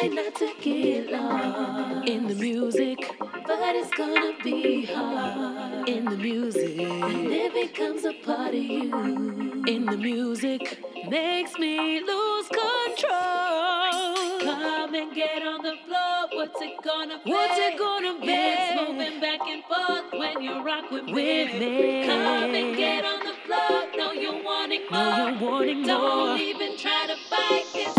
try not to get lost in the music, but it's gonna be hard in the music. And it becomes a part of you in the music, makes me lose control. Come and get on the floor. What's it gonna be? What's it gonna be? It's moving back and forth when you rock with, with me. Come and get on the floor. No, you want it more. No, you want it Don't more. even try to fight. It's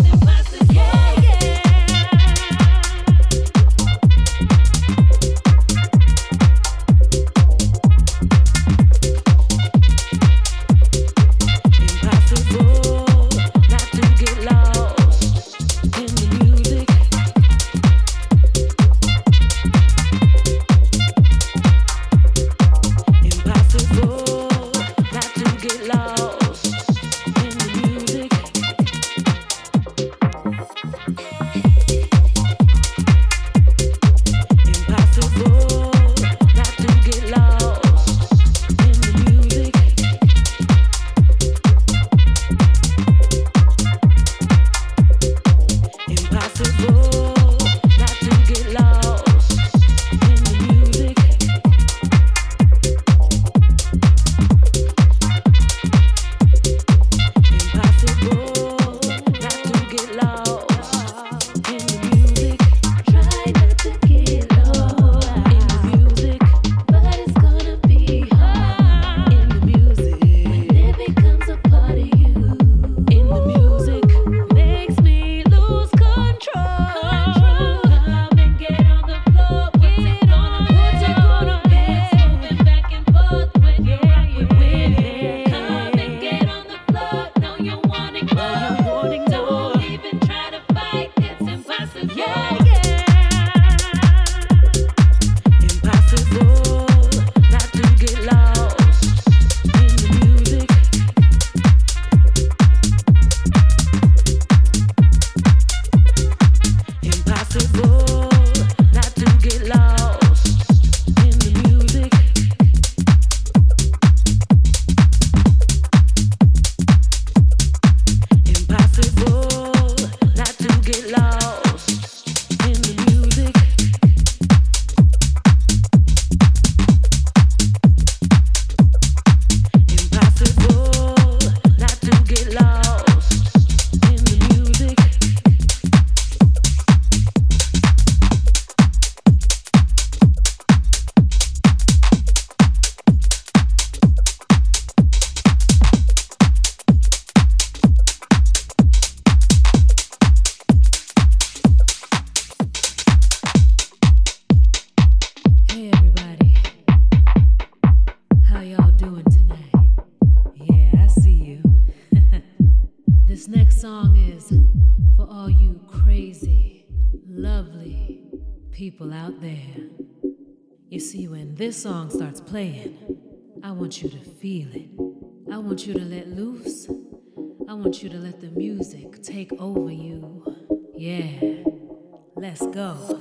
people out there. You see, when this song starts playing, I want you to feel it. I want you to let loose. I want you to let the music take over you. Yeah, let's go.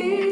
here.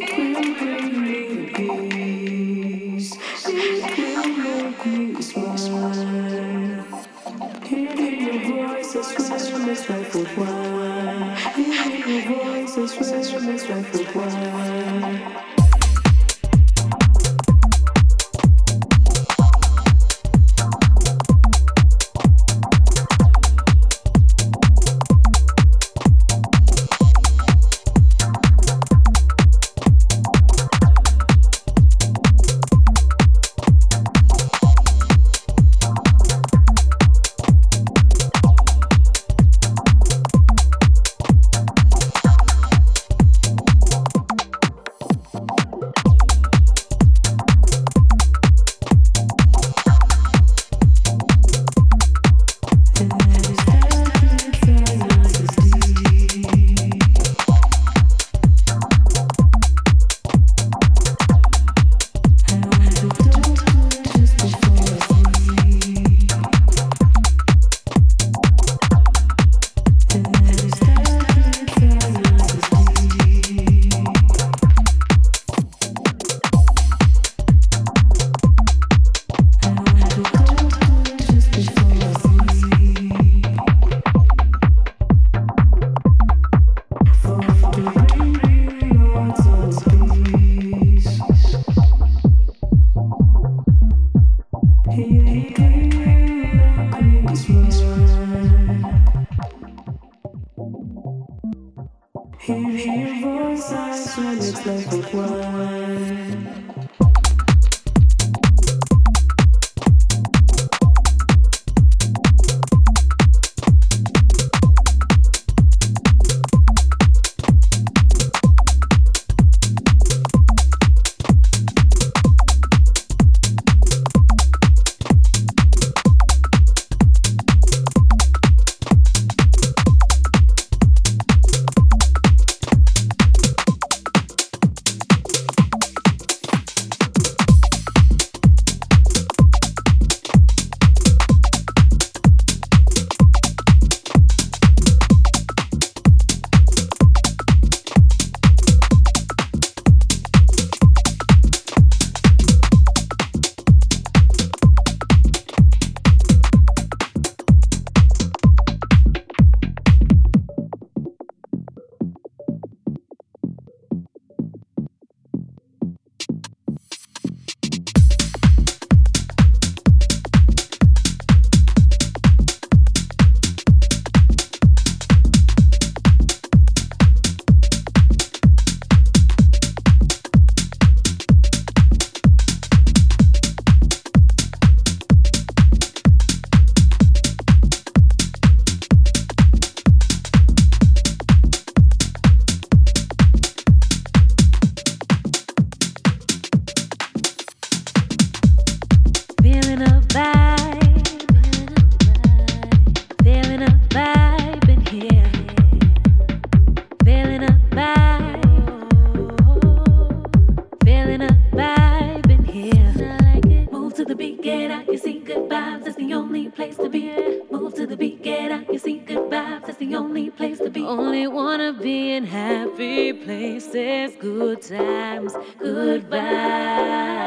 In and happy places, good times, good vibes.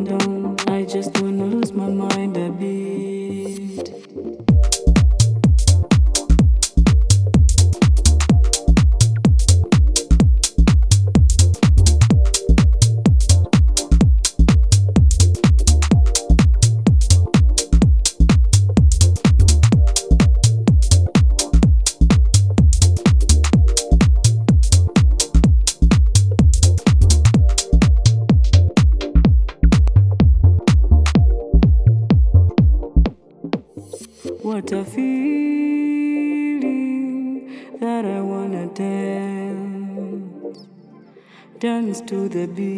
down. I just wanna lose my mind a bit. The beat.